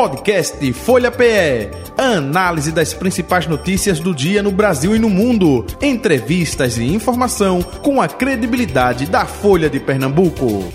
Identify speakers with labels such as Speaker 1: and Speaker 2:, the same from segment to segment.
Speaker 1: Podcast Folha PE. Análise das principais notícias do dia no Brasil e no mundo. Entrevistas e informação com a credibilidade da Folha de Pernambuco.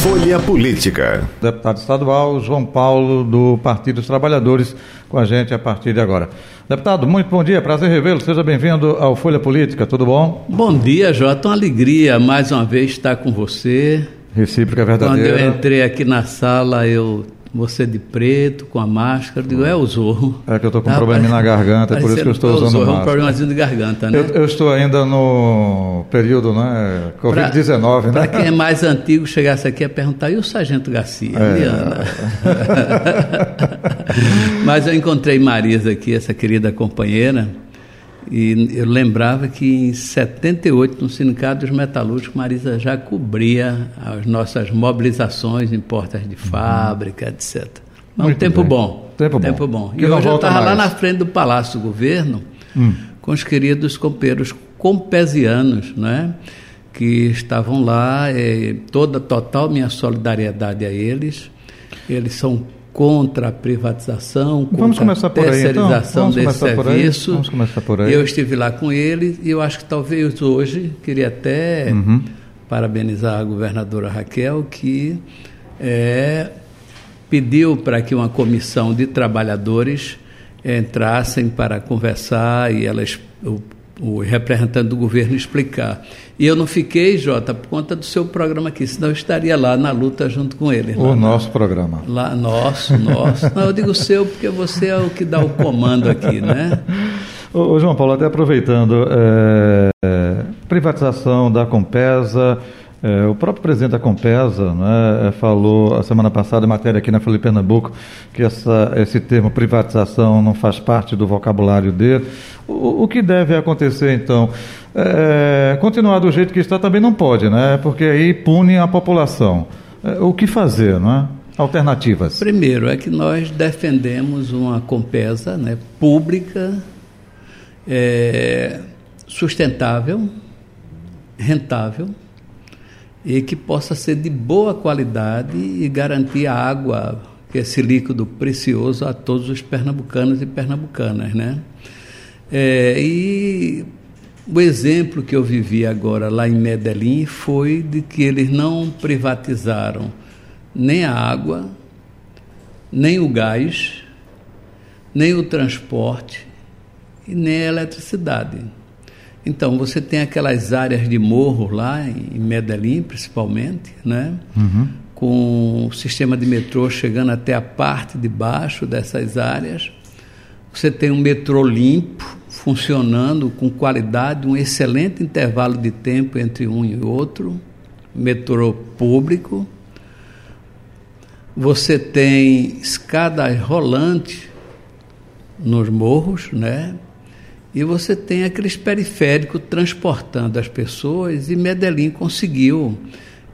Speaker 2: Folha Política.
Speaker 3: Deputado estadual João Paulo, do Partido dos Trabalhadores, com a gente a partir de agora. Deputado, muito bom dia, prazer revê-lo. Seja bem-vindo ao Folha Política, tudo bom?
Speaker 4: Bom dia, Jota. Uma alegria mais uma vez estar com você.
Speaker 3: Recíproca verdadeira.
Speaker 4: Quando eu entrei aqui na sala, eu você de preto, com a máscara, eu digo, é o Zorro.
Speaker 3: É que eu estou com um problema na garganta, é por isso que eu estou usando
Speaker 4: Zorro,
Speaker 3: máscara.
Speaker 4: É um problemazinho de garganta, né?
Speaker 3: Eu, eu estou ainda no período, né, Covid-19, né?
Speaker 4: Para quem é mais antigo, chegasse aqui a perguntar, e o Sargento Garcia? É. Mas eu encontrei Marisa aqui, essa querida companheira, e eu lembrava que em 78, no Sindicato dos Metalúrgicos, Marisa já cobria as nossas mobilizações em portas de fábrica, uhum. etc. Mas um tempo bem. bom.
Speaker 3: Tempo,
Speaker 4: tempo
Speaker 3: bom.
Speaker 4: bom. E hoje eu estava lá na frente do Palácio do Governo hum. com os queridos companheiros compesianos, né? que estavam lá, toda total minha solidariedade a eles. Eles são contra a privatização, contra
Speaker 3: Vamos começar
Speaker 4: a
Speaker 3: por aí, então.
Speaker 4: terceirização desse serviço.
Speaker 3: Vamos começar por aí.
Speaker 4: Eu estive lá com ele e eu acho que talvez hoje, queria até uhum. parabenizar a governadora Raquel, que é, pediu para que uma comissão de trabalhadores entrassem para conversar e elas, o, o representante do governo explicar. E eu não fiquei, Jota, por conta do seu programa aqui, senão eu estaria lá na luta junto com ele.
Speaker 3: O
Speaker 4: lá,
Speaker 3: nosso programa.
Speaker 4: Lá, nosso, nosso. Não, eu digo seu porque você é o que dá o comando aqui, né?
Speaker 3: Ô, ô João Paulo, até aproveitando, é, privatização da Compesa, é, o próprio presidente da Compesa né, falou a semana passada, em matéria aqui na de Pernambuco, que essa, esse termo privatização não faz parte do vocabulário dele. O, o que deve acontecer, então? É, continuar do jeito que está também não pode, né? porque aí pune a população. É, o que fazer, não é? Alternativas.
Speaker 4: Primeiro, é que nós defendemos uma Compesa né, pública, é, sustentável, rentável, e que possa ser de boa qualidade e garantir a água, que é esse líquido precioso, a todos os pernambucanos e pernambucanas, né? É, e o exemplo que eu vivi agora lá em Medellín foi de que eles não privatizaram nem a água, nem o gás, nem o transporte e nem a eletricidade. Então, você tem aquelas áreas de morro lá, em Medellín principalmente, né? Uhum. com o sistema de metrô chegando até a parte de baixo dessas áreas. Você tem um metrô limpo, funcionando com qualidade, um excelente intervalo de tempo entre um e outro, metrô público. Você tem escadas rolantes nos morros, né? E você tem aqueles periféricos transportando as pessoas, e Medellín conseguiu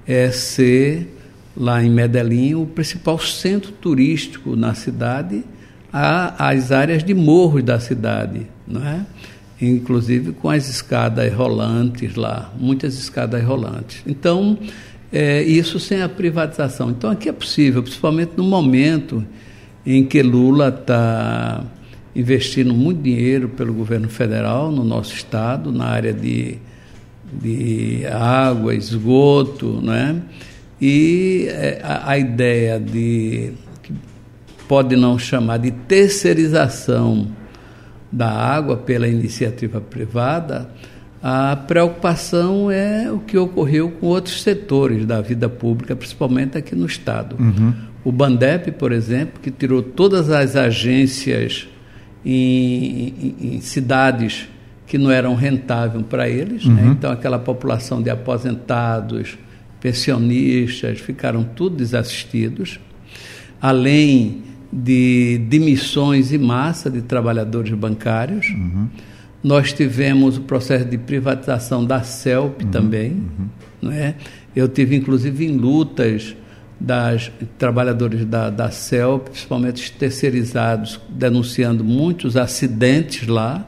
Speaker 4: é, ser, lá em Medellín, o principal centro turístico na cidade, a, as áreas de morros da cidade, não é? inclusive com as escadas rolantes lá, muitas escadas rolantes. Então, é, isso sem a privatização. Então, aqui é possível, principalmente no momento em que Lula está investindo muito dinheiro pelo governo federal no nosso estado, na área de, de água, esgoto, né? E a, a ideia de, que pode não chamar de terceirização da água pela iniciativa privada, a preocupação é o que ocorreu com outros setores da vida pública, principalmente aqui no Estado. Uhum. O Bandep, por exemplo, que tirou todas as agências em, em, em cidades que não eram rentáveis para eles, né? uhum. né? então aquela população de aposentados, pensionistas ficaram tudo desassistidos, além de demissões em massa de trabalhadores bancários. Uhum. Nós tivemos o processo de privatização da CELP uhum. também. Uhum. Não é? Eu tive, inclusive, em lutas das trabalhadores da, da CELP, principalmente os terceirizados, denunciando muitos acidentes lá.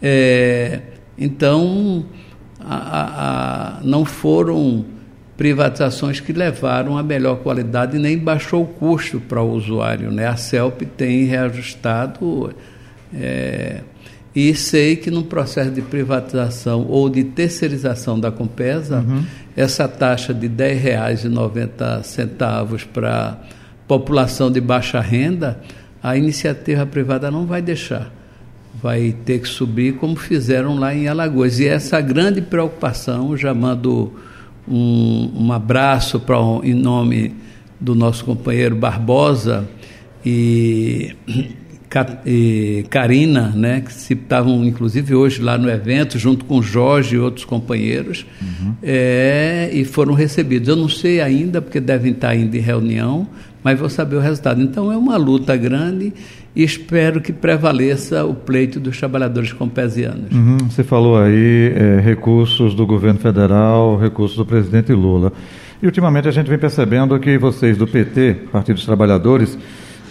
Speaker 4: É, então, a, a, não foram privatizações que levaram a melhor qualidade nem baixou o custo para o usuário. Né? A CELP tem reajustado. É, e sei que no processo de privatização ou de terceirização da Compesa, uhum. Essa taxa de R$ 10,90 para população de baixa renda, a iniciativa privada não vai deixar. Vai ter que subir como fizeram lá em Alagoas. E essa grande preocupação, já mando um, um abraço em nome do nosso companheiro Barbosa e Karina, né, que estavam inclusive hoje lá no evento, junto com Jorge e outros companheiros, uhum. é, e foram recebidos. Eu não sei ainda, porque devem estar ainda em reunião, mas vou saber o resultado. Então é uma luta grande e espero que prevaleça o pleito dos trabalhadores compesianos.
Speaker 3: Uhum. Você falou aí é, recursos do governo federal, recursos do presidente Lula. E ultimamente a gente vem percebendo que vocês do PT, Partido dos Trabalhadores,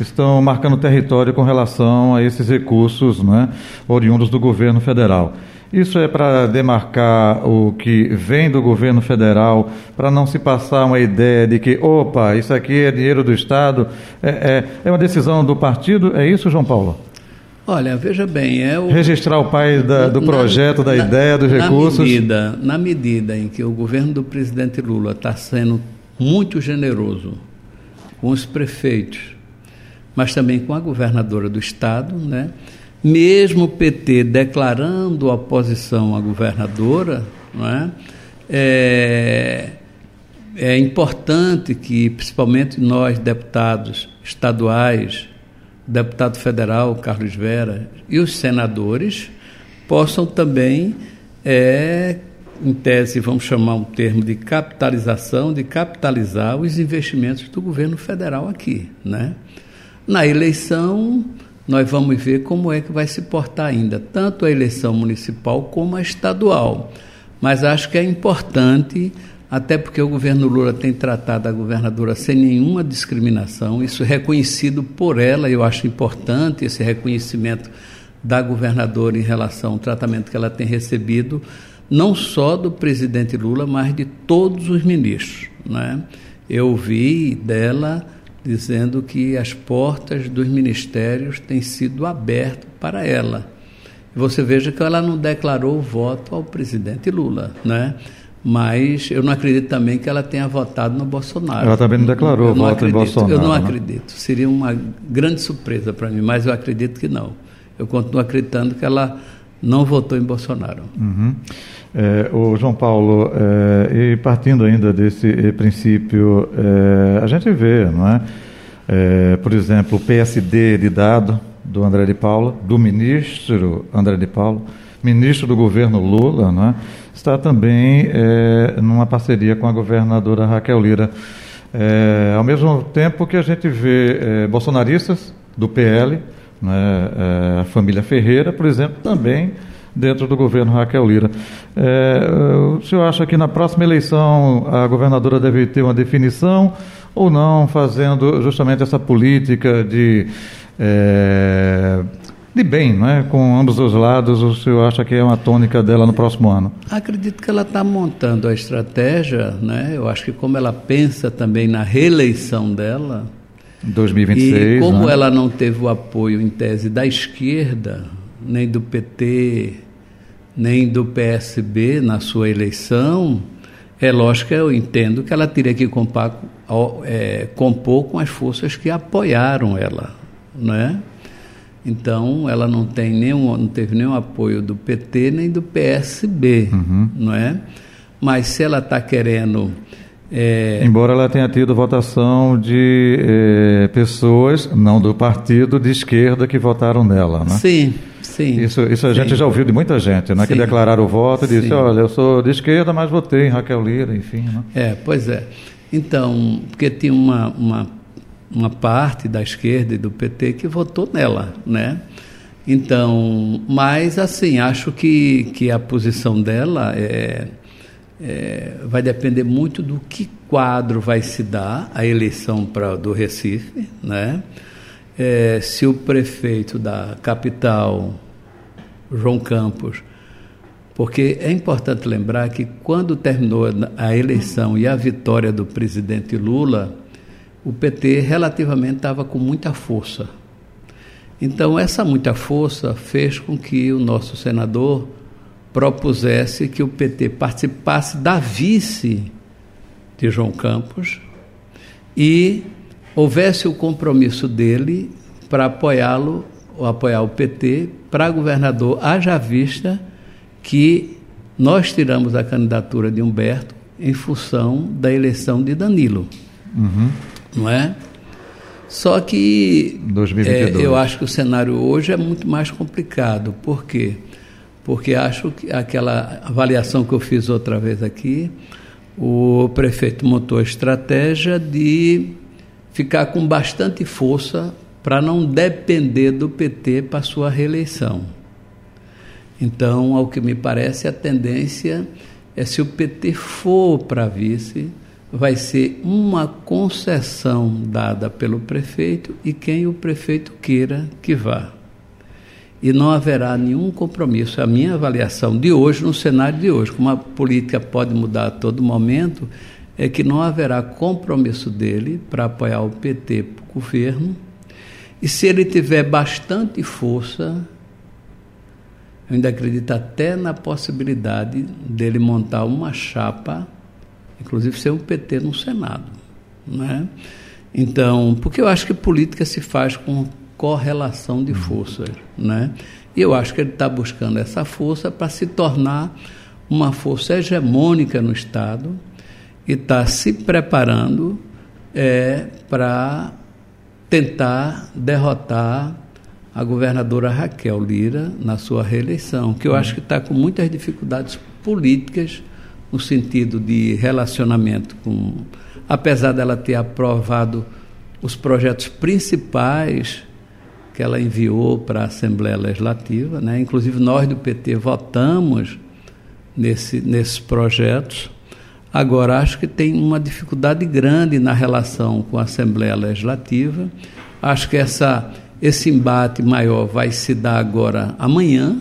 Speaker 3: estão marcando território com relação a esses recursos né, oriundos do governo federal. Isso é para demarcar o que vem do governo federal, para não se passar uma ideia de que, opa, isso aqui é dinheiro do Estado, é, é, é uma decisão do partido, é isso, João Paulo?
Speaker 4: Olha, veja bem, é o...
Speaker 3: Registrar o pai da, do projeto, na, da ideia, dos na recursos...
Speaker 4: Medida, na medida em que o governo do presidente Lula está sendo muito generoso com os prefeitos, mas também com a governadora do estado, né? Mesmo o PT declarando oposição à governadora, é? é, é importante que, principalmente nós, deputados estaduais, deputado federal Carlos Vera e os senadores, possam também, é, em tese, vamos chamar um termo de capitalização, de capitalizar os investimentos do governo federal aqui, né? Na eleição, nós vamos ver como é que vai se portar ainda, tanto a eleição municipal como a estadual. Mas acho que é importante, até porque o governo Lula tem tratado a governadora sem nenhuma discriminação, isso é reconhecido por ela, eu acho importante esse reconhecimento da governadora em relação ao tratamento que ela tem recebido, não só do presidente Lula, mas de todos os ministros. Né? Eu vi dela dizendo que as portas dos ministérios têm sido abertas para ela. Você veja que ela não declarou o voto ao presidente Lula, né? Mas eu não acredito também que ela tenha votado no Bolsonaro.
Speaker 3: Ela também não declarou o voto
Speaker 4: acredito,
Speaker 3: em Bolsonaro.
Speaker 4: Eu não né? acredito. Seria uma grande surpresa para mim, mas eu acredito que não. Eu continuo acreditando que ela não votou em Bolsonaro.
Speaker 3: Uhum. É, o João Paulo, é, e partindo ainda desse eh, princípio, é, a gente vê, não é? é? por exemplo, o PSD de dado do André de Paula, do ministro André de Paula, ministro do governo Lula, não é? está também é, numa parceria com a governadora Raquel Lira. É, ao mesmo tempo que a gente vê bolsonaristas do PL, né, a família Ferreira, por exemplo, também dentro do governo Raquel Lira. É, o senhor acha que na próxima eleição a governadora deve ter uma definição ou não, fazendo justamente essa política de, é, de bem, né? com ambos os lados? O senhor acha que é uma tônica dela no próximo ano?
Speaker 4: Acredito que ela está montando a estratégia, né? eu acho que como ela pensa também na reeleição dela.
Speaker 3: 2026.
Speaker 4: E como
Speaker 3: né?
Speaker 4: ela não teve o apoio em tese da esquerda, nem do PT, nem do PSB na sua eleição, é lógico que eu entendo que ela teria que compar, é, compor com as forças que apoiaram ela, não é? Então, ela não, tem nenhum, não teve nenhum apoio do PT nem do PSB, uhum. não é? Mas se ela está querendo
Speaker 3: é... Embora ela tenha tido votação de é, pessoas, não do partido, de esquerda que votaram nela, né?
Speaker 4: Sim, sim.
Speaker 3: Isso, isso a sim. gente já ouviu de muita gente, né? Sim. Que declararam o voto e disse, olha, eu sou de esquerda, mas votei em Raquel Lira, enfim. Né?
Speaker 4: É, pois é. Então, porque tinha uma, uma, uma parte da esquerda e do PT que votou nela, né? Então, mas assim, acho que, que a posição dela é é, vai depender muito do que quadro vai se dar a eleição pra, do Recife, né? É, se o prefeito da capital, João Campos, Porque é importante lembrar que quando terminou a eleição e a vitória do presidente Lula, o PT relativamente estava com muita força. Então, essa muita força fez com que o nosso senador propusesse que o PT participasse da vice de João Campos e houvesse o compromisso dele para apoiá-lo, ou apoiar o PT, para governador, haja vista que nós tiramos a candidatura de Humberto em função da eleição de Danilo. Uhum. Não é? Só que é, eu acho que o cenário hoje é muito mais complicado. Por quê? Porque acho que aquela avaliação que eu fiz outra vez aqui, o prefeito montou a estratégia de ficar com bastante força para não depender do PT para sua reeleição. Então, ao que me parece, a tendência é se o PT for para vice, vai ser uma concessão dada pelo prefeito e quem o prefeito queira que vá. E não haverá nenhum compromisso. A minha avaliação de hoje, no cenário de hoje, como a política pode mudar a todo momento, é que não haverá compromisso dele para apoiar o PT para o governo. E se ele tiver bastante força, eu ainda acredito até na possibilidade dele montar uma chapa, inclusive ser um PT no Senado. Né? Então, porque eu acho que política se faz com correlação de forças. Né? E eu acho que ele está buscando essa força para se tornar uma força hegemônica no Estado e está se preparando é, para tentar derrotar a governadora Raquel Lira na sua reeleição, que eu acho que está com muitas dificuldades políticas no sentido de relacionamento com. Apesar dela ter aprovado os projetos principais que ela enviou para a Assembleia Legislativa, né? inclusive nós do PT votamos nesse, nesses projetos. Agora, acho que tem uma dificuldade grande na relação com a Assembleia Legislativa. Acho que essa esse embate maior vai se dar agora amanhã,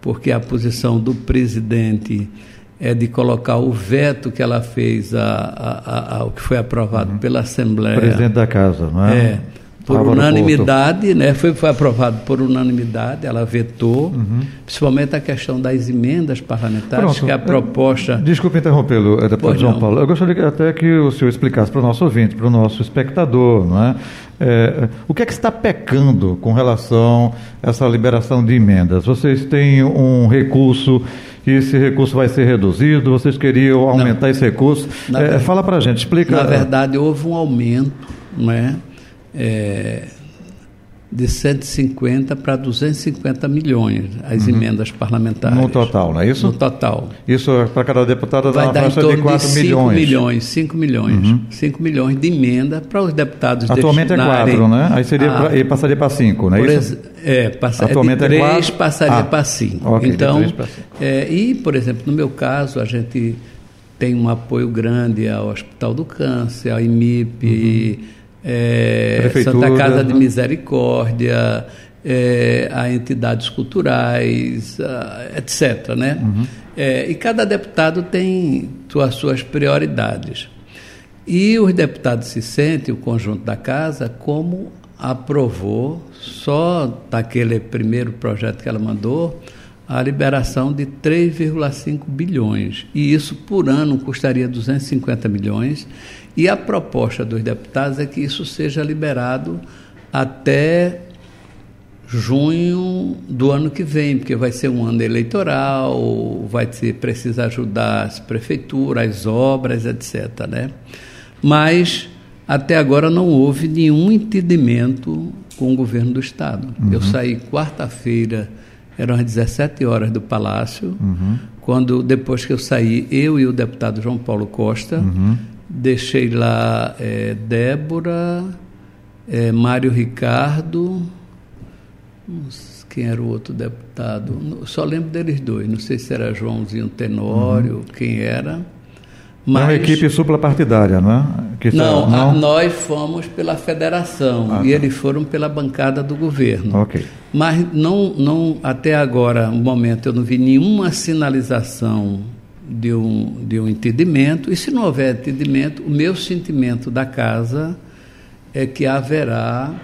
Speaker 4: porque a posição do presidente é de colocar o veto que ela fez a, a, a, ao que foi aprovado uhum. pela Assembleia.
Speaker 3: Presidente da Casa, não é?
Speaker 4: É por Álvaro unanimidade, né? Foi, foi aprovado por unanimidade, ela vetou, uhum. principalmente a questão das emendas parlamentares, Pronto. que é a proposta.
Speaker 3: Desculpe interrompê-lo, eh, deputado João Paulo. Eu gostaria até que o senhor explicasse para o nosso ouvinte, para o nosso espectador, não é? é? o que é que está pecando com relação a essa liberação de emendas? Vocês têm um recurso e esse recurso vai ser reduzido? Vocês queriam aumentar não. esse recurso? É, fala para a gente, explica.
Speaker 4: Na verdade, houve um aumento, não é? É, de 150 para 250 milhões as uhum. emendas parlamentares.
Speaker 3: No total, não é isso?
Speaker 4: No total.
Speaker 3: Isso para cada deputado
Speaker 4: dá
Speaker 3: uma
Speaker 4: faixa de 4 de 5 milhões. milhões. 5 milhões. Uhum. 5 milhões de emenda para os deputados
Speaker 3: Atualmente é 4, né? Aí seria a, pra, passaria para 5, não é isso? Ex,
Speaker 4: é, passa, Atualmente é de 3 é 4, passaria ah, para 5. Okay, então, é, e, por exemplo, no meu caso, a gente tem um apoio grande ao Hospital do Câncer, ao IMIP, uhum é, Santa Casa de Misericórdia, é, a entidades culturais, a, etc. Né? Uhum. É, e cada deputado tem as suas prioridades. E os deputados se sentem, o conjunto da casa, como aprovou, só daquele primeiro projeto que ela mandou, a liberação de 3,5 bilhões. E isso por ano custaria 250 milhões. E a proposta dos deputados é que isso seja liberado até junho do ano que vem, porque vai ser um ano eleitoral, vai ser preciso ajudar as prefeituras, as obras, etc. Né? Mas até agora não houve nenhum entendimento com o governo do Estado. Uhum. Eu saí quarta-feira, eram as 17 horas do Palácio, uhum. quando depois que eu saí, eu e o deputado João Paulo Costa, uhum Deixei lá é, Débora, é, Mário Ricardo, quem era o outro deputado? Só lembro deles dois, não sei se era Joãozinho Tenório, uhum. quem era.
Speaker 3: Mas, é uma equipe suprapartidária, não é?
Speaker 4: Que não, tá, não? A, nós fomos pela federação ah, e tá. eles foram pela bancada do governo.
Speaker 3: Ok.
Speaker 4: Mas não, não, até agora, no momento, eu não vi nenhuma sinalização de um, de um entendimento. E se não houver entendimento, o meu sentimento da casa é que haverá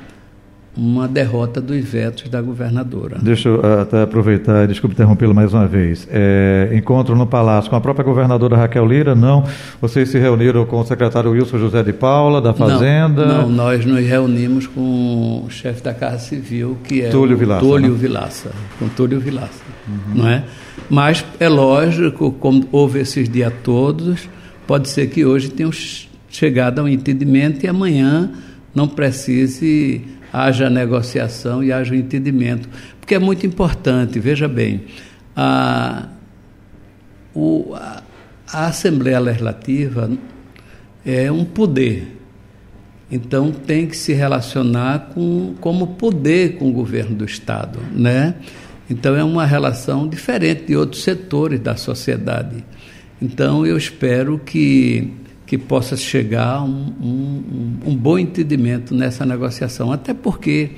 Speaker 4: uma derrota dos vetos da governadora.
Speaker 3: Deixa eu ah, até aproveitar, desculpe interrompê-lo mais uma vez. É, encontro no Palácio com a própria governadora Raquel Lira, não? Vocês se reuniram com o secretário Wilson José de Paula, da Fazenda?
Speaker 4: Não, não nós nos reunimos com o chefe da Casa Civil, que é
Speaker 3: Túlio Vilaça.
Speaker 4: Túlio né? Vilaça, com Túlio Vilaça, uhum. não é? Mas é lógico, como houve esses dias todos, pode ser que hoje tenham chegado a um entendimento e amanhã não precise haja negociação e haja entendimento. Porque é muito importante, veja bem, a, o, a, a Assembleia Legislativa é um poder. Então tem que se relacionar com, como poder com o governo do Estado. Né? Então é uma relação diferente de outros setores da sociedade. Então eu espero que que possa chegar a um, um, um, bom entendimento nessa negociação, até porque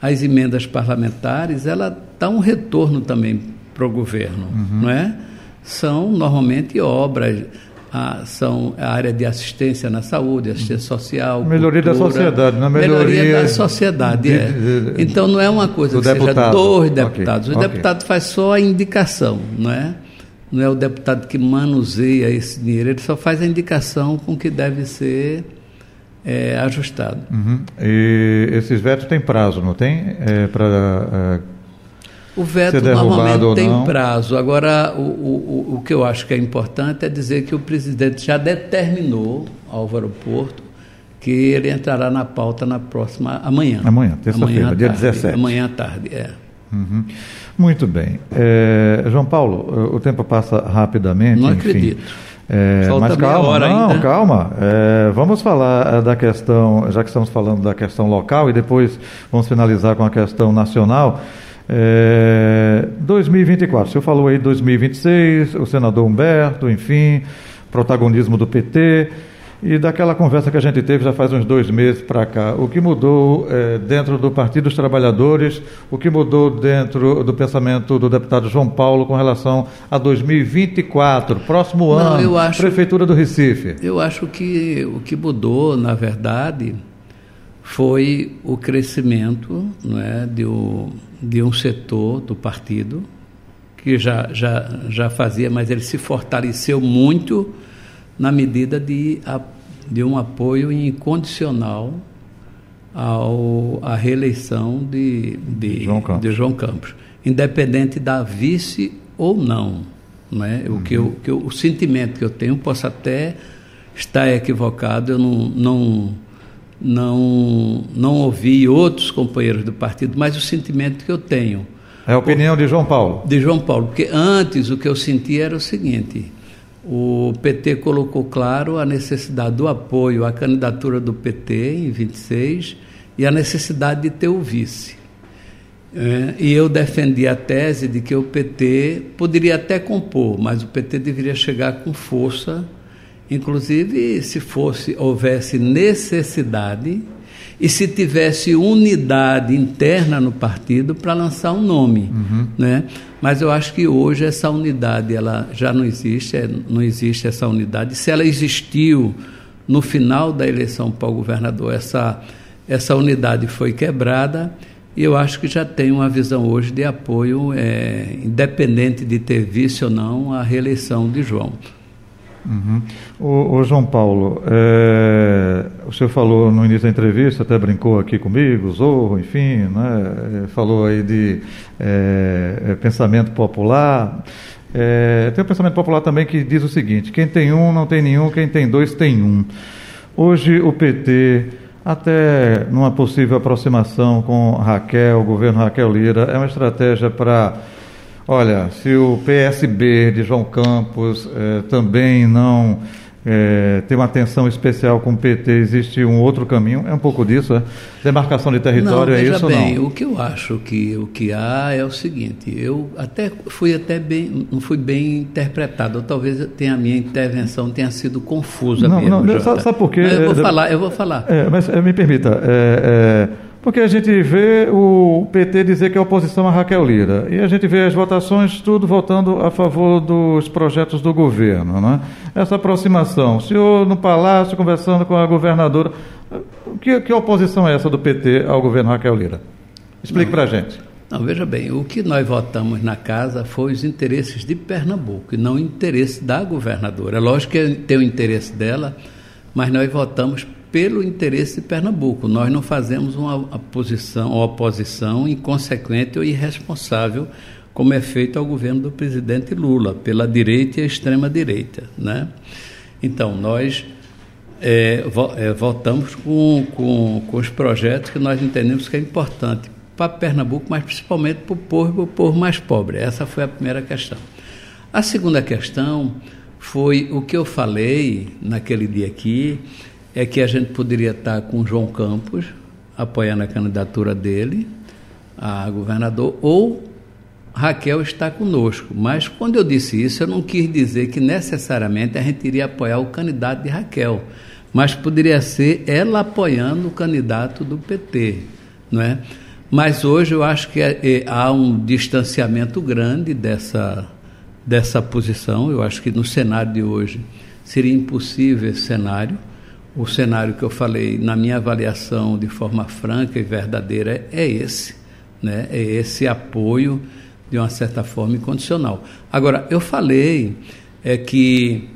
Speaker 4: as emendas parlamentares ela dá um retorno também para o governo, uhum. não é? São normalmente obras, a, são a área de assistência na saúde, assistência social,
Speaker 3: melhoria
Speaker 4: cultura,
Speaker 3: da sociedade, não é
Speaker 4: melhoria, melhoria da sociedade. De, é. De, então não é uma coisa que deputado. seja dois deputados. Okay. O okay. deputado faz só a indicação, não é? Não é o deputado que manuseia esse dinheiro, ele só faz a indicação com que deve ser é, ajustado.
Speaker 3: Uhum. E esses vetos têm prazo, não tem? É, para
Speaker 4: é, o veto normalmente tem prazo. Agora, o, o, o que eu acho que é importante é dizer que o presidente já determinou, Álvaro Porto, que ele entrará na pauta na próxima amanhã.
Speaker 3: Amanhã, terça-feira, dia 17.
Speaker 4: Amanhã à tarde, é.
Speaker 3: Uhum. Muito bem. É, João Paulo, o tempo passa rapidamente.
Speaker 4: Não
Speaker 3: enfim.
Speaker 4: acredito.
Speaker 3: É, mas calma, não, ainda. calma. É, vamos falar é, da questão, já que estamos falando da questão local e depois vamos finalizar com a questão nacional. É, 2024, o senhor falou aí 2026, o senador Humberto, enfim, protagonismo do PT. E daquela conversa que a gente teve já faz uns dois meses para cá, o que mudou é, dentro do Partido dos Trabalhadores, o que mudou dentro do pensamento do deputado João Paulo com relação a 2024, próximo Não, ano, acho, Prefeitura do Recife?
Speaker 4: Eu acho que o que mudou, na verdade, foi o crescimento não é, de, o, de um setor do partido, que já, já, já fazia, mas ele se fortaleceu muito na medida de, de um apoio incondicional ao, à reeleição de, de, João de João Campos, independente da vice ou não. não é? o, que eu, uhum. que eu, o sentimento que eu tenho, posso até estar equivocado, eu não, não, não, não ouvi outros companheiros do partido, mas o sentimento que eu tenho.
Speaker 3: É a opinião de João Paulo?
Speaker 4: De João Paulo, porque antes o que eu sentia era o seguinte: o PT colocou claro a necessidade do apoio à candidatura do PT em 26 e a necessidade de ter o vice. É, e eu defendi a tese de que o PT poderia até compor, mas o PT deveria chegar com força, inclusive se fosse houvesse necessidade e se tivesse unidade interna no partido para lançar um nome, uhum. né? Mas eu acho que hoje essa unidade ela já não existe, é, não existe essa unidade. Se ela existiu no final da eleição para o governador, essa essa unidade foi quebrada e eu acho que já tem uma visão hoje de apoio, é, independente de ter vice ou não, a reeleição de João.
Speaker 3: Uhum. O, o, João Paulo, é, o senhor falou no início da entrevista, até brincou aqui comigo, Zorro, enfim, né, falou aí de é, pensamento popular. É, tem um pensamento popular também que diz o seguinte: quem tem um não tem nenhum, quem tem dois tem um. Hoje o PT, até numa possível aproximação com Raquel, o governo Raquel Lira, é uma estratégia para Olha, se o PSB de João Campos eh, também não é, tem uma atenção especial com o PT, existe um outro caminho? É um pouco disso, é? Demarcação de território,
Speaker 4: não,
Speaker 3: é isso
Speaker 4: bem,
Speaker 3: ou
Speaker 4: não? O que eu acho que o que há é o seguinte, eu até fui até bem, não fui bem interpretado, ou talvez tenha, a minha intervenção tenha sido confusa
Speaker 3: não,
Speaker 4: mesmo.
Speaker 3: Não, sabe, sabe por quê?
Speaker 4: Eu vou é, falar, eu vou falar.
Speaker 3: É, mas me permita, é porque a gente vê o PT dizer que é oposição a Raquel Lira. E a gente vê as votações tudo votando a favor dos projetos do governo. Né? Essa aproximação. O senhor no Palácio conversando com a governadora. Que, que oposição é essa do PT ao governo Raquel Lira? Explique para a gente.
Speaker 4: Não, veja bem, o que nós votamos na casa foi os interesses de Pernambuco e não o interesse da governadora. É lógico que tem o interesse dela, mas nós votamos pelo interesse de Pernambuco. Nós não fazemos uma posição, uma oposição inconsequente ou irresponsável, como é feito ao governo do presidente Lula, pela direita e extrema-direita. Né? Então, nós é, vo, é, voltamos com, com, com os projetos que nós entendemos que é importante para Pernambuco, mas principalmente para o povo para o povo mais pobre. Essa foi a primeira questão. A segunda questão foi o que eu falei naquele dia aqui, é que a gente poderia estar com João Campos apoiando a candidatura dele a governador ou Raquel está conosco. Mas quando eu disse isso, eu não quis dizer que necessariamente a gente iria apoiar o candidato de Raquel, mas poderia ser ela apoiando o candidato do PT, não é? Mas hoje eu acho que é, é, há um distanciamento grande dessa, dessa posição. Eu acho que no cenário de hoje seria impossível esse cenário o cenário que eu falei na minha avaliação de forma franca e verdadeira é esse, né? É esse apoio de uma certa forma incondicional. Agora, eu falei é que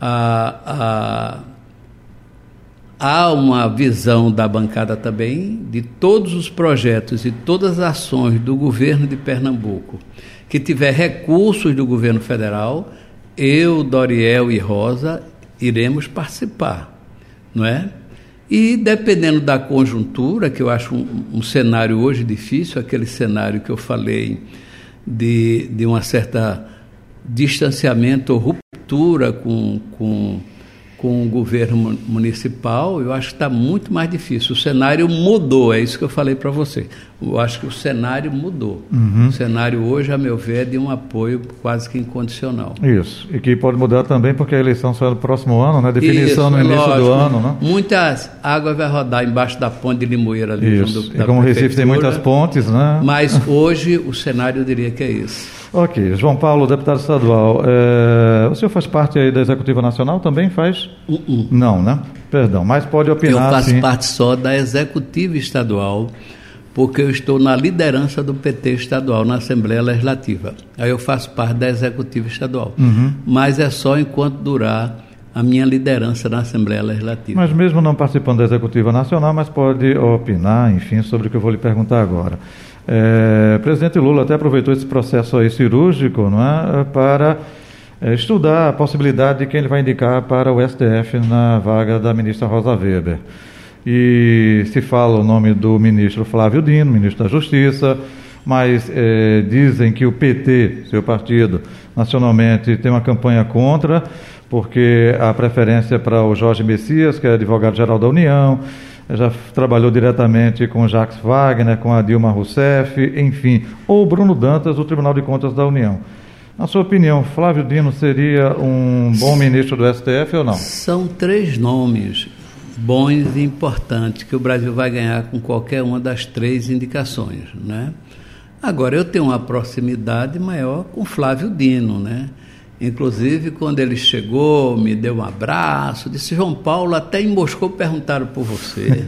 Speaker 4: a, a, há uma visão da bancada também de todos os projetos e todas as ações do governo de Pernambuco que tiver recursos do governo federal, eu, Doriel e Rosa iremos participar não é? E dependendo da conjuntura, que eu acho um, um cenário hoje difícil, aquele cenário que eu falei de, de uma certa distanciamento ou ruptura com, com com o governo municipal, eu acho que está muito mais difícil. O cenário mudou, é isso que eu falei para você. Eu acho que o cenário mudou. Uhum. O cenário hoje, a meu ver, é de um apoio quase que incondicional.
Speaker 3: Isso. E que pode mudar também porque a eleição só é no próximo ano, né? Definição isso, no início lógico. do ano, né?
Speaker 4: Muitas águas vai rodar embaixo da ponte de Limoeira
Speaker 3: ali. Isso. Do, e como o Recife tem muitas pontes, né?
Speaker 4: Mas hoje o cenário eu diria que é isso.
Speaker 3: Ok. João Paulo, deputado estadual, é, o senhor faz parte aí da Executiva Nacional? Também faz? Uh -uh. Não, né? Perdão, mas pode opinar.
Speaker 4: Eu faço
Speaker 3: sim.
Speaker 4: parte só da Executiva Estadual, porque eu estou na liderança do PT estadual na Assembleia Legislativa. Aí eu faço parte da Executiva Estadual. Uhum. Mas é só enquanto durar a minha liderança na Assembleia Legislativa.
Speaker 3: Mas mesmo não participando da Executiva Nacional, mas pode opinar, enfim, sobre o que eu vou lhe perguntar agora. É, presidente Lula até aproveitou esse processo aí cirúrgico não é, para é, estudar a possibilidade de quem ele vai indicar para o STF na vaga da ministra Rosa Weber. E se fala o nome do ministro Flávio Dino, ministro da Justiça, mas é, dizem que o PT, seu partido, nacionalmente tem uma campanha contra, porque a preferência para o Jorge Messias, que é advogado-geral da União, já trabalhou diretamente com Jacques Wagner, com a Dilma Rousseff, enfim, ou Bruno Dantas, do Tribunal de Contas da União. Na sua opinião, Flávio Dino seria um bom ministro do STF ou não?
Speaker 4: São três nomes bons e importantes que o Brasil vai ganhar com qualquer uma das três indicações, né? Agora, eu tenho uma proximidade maior com Flávio Dino, né? Inclusive, quando ele chegou, me deu um abraço, disse: João Paulo, até em Moscou perguntaram por você.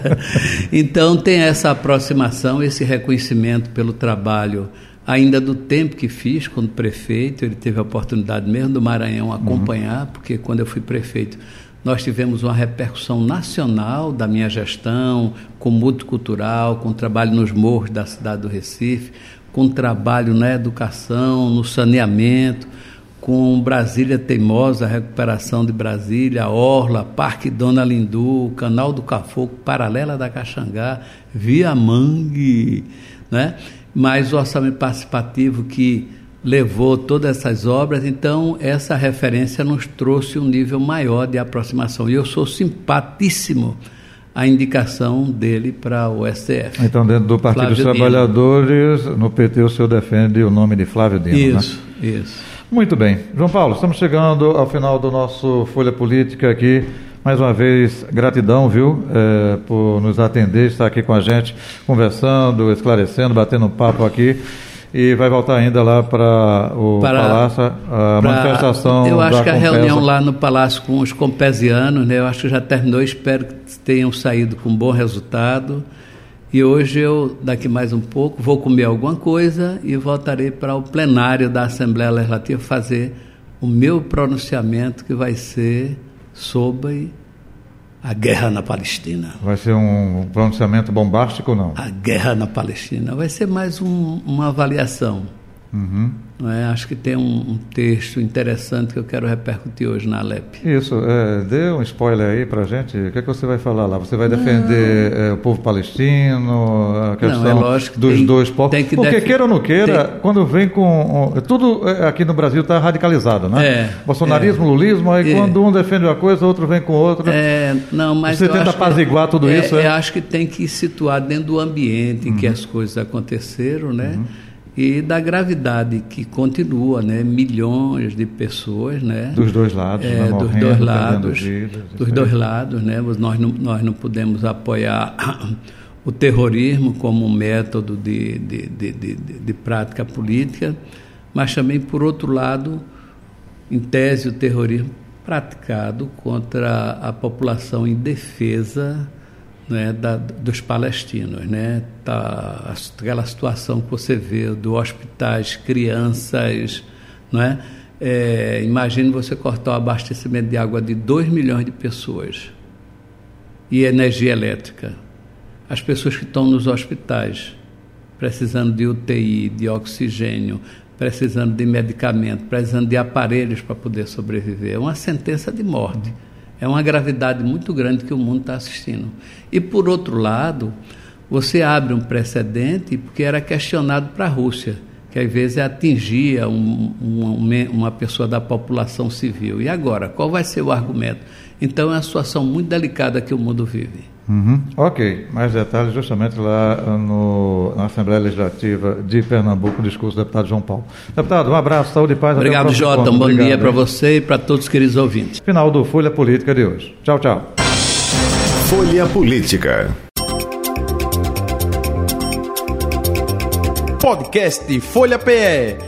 Speaker 4: então, tem essa aproximação, esse reconhecimento pelo trabalho, ainda do tempo que fiz quando prefeito. Ele teve a oportunidade mesmo do Maranhão acompanhar, uhum. porque quando eu fui prefeito, nós tivemos uma repercussão nacional da minha gestão, com multicultural, com trabalho nos morros da cidade do Recife, com trabalho na educação, no saneamento com Brasília Teimosa, a recuperação de Brasília, Orla, Parque Dona Lindu, Canal do Cafoco, Paralela da Caxangá, Via Mangue, né? mais o orçamento participativo que levou todas essas obras, então essa referência nos trouxe um nível maior de aproximação. E eu sou simpaticíssimo à indicação dele para o STF.
Speaker 3: Então, dentro do Partido Flávio dos Trabalhadores, Dino. no PT, o senhor defende o nome de Flávio Dino,
Speaker 4: Isso,
Speaker 3: né?
Speaker 4: isso.
Speaker 3: Muito bem. João Paulo, estamos chegando ao final do nosso Folha Política aqui. Mais uma vez, gratidão, viu, é, por nos atender, estar aqui com a gente, conversando, esclarecendo, batendo um papo aqui e vai voltar ainda lá para o para, Palácio, a pra, manifestação
Speaker 4: Eu acho que a
Speaker 3: Compesa.
Speaker 4: reunião lá no Palácio com os compesianos, né, eu acho que já terminou, espero que tenham saído com bom resultado. E hoje eu, daqui mais um pouco, vou comer alguma coisa e voltarei para o plenário da Assembleia Legislativa fazer o meu pronunciamento que vai ser sobre a guerra na Palestina.
Speaker 3: Vai ser um pronunciamento bombástico ou não?
Speaker 4: A guerra na Palestina. Vai ser mais um, uma avaliação.
Speaker 3: Uhum.
Speaker 4: É? Acho que tem um, um, texto interessante que eu quero repercutir hoje na Alep.
Speaker 3: Isso, é, dê um spoiler aí para gente. O que, é que você vai falar lá? Você vai defender é, o povo palestino, a questão não, é lógico, dos tem, dois povos? Tem que Porque def... queira ou não queira, tem... quando vem com. Tudo é, aqui no Brasil está radicalizado, né?
Speaker 4: É,
Speaker 3: Bolsonarismo, é. lulismo, aí quando um defende uma coisa, outro vem com outra.
Speaker 4: É, não, mas
Speaker 3: você tenta apaziguar
Speaker 4: que,
Speaker 3: tudo isso?
Speaker 4: Eu acho que tem que situar dentro do ambiente em uhum. que as coisas aconteceram, né? Uhum e da gravidade que continua, né? Milhões de pessoas, né?
Speaker 3: Dos dois lados,
Speaker 4: é,
Speaker 3: né?
Speaker 4: dos dois lados, vidas, dos dois lados, né? Nós não, nós não podemos apoiar o terrorismo como um método de, de, de, de, de prática política, mas também, por outro lado, em tese, o terrorismo praticado contra a população indefesa né, da, dos palestinos, né? Tá, aquela situação que você vê do hospitais, crianças, não é? é imagine você cortar o abastecimento de água de 2 milhões de pessoas e energia elétrica. As pessoas que estão nos hospitais, precisando de UTI, de oxigênio, precisando de medicamento, precisando de aparelhos para poder sobreviver. É uma sentença de morte. É uma gravidade muito grande que o mundo está assistindo. E, por outro lado, você abre um precedente porque era questionado para a Rússia, que às vezes atingia um, um, uma pessoa da população civil. E agora, qual vai ser o argumento? Então, é uma situação muito delicada que o mundo vive.
Speaker 3: Uhum. Ok, mais detalhes justamente lá no, na Assembleia Legislativa de Pernambuco, o discurso do deputado João Paulo. Deputado, um abraço, saúde e paz.
Speaker 4: Obrigado, Jota. Um bom Obrigado, dia para você e para todos os queridos ouvintes.
Speaker 3: Final do Folha Política de hoje. Tchau, tchau.
Speaker 2: Folha Política.
Speaker 1: Podcast Folha PE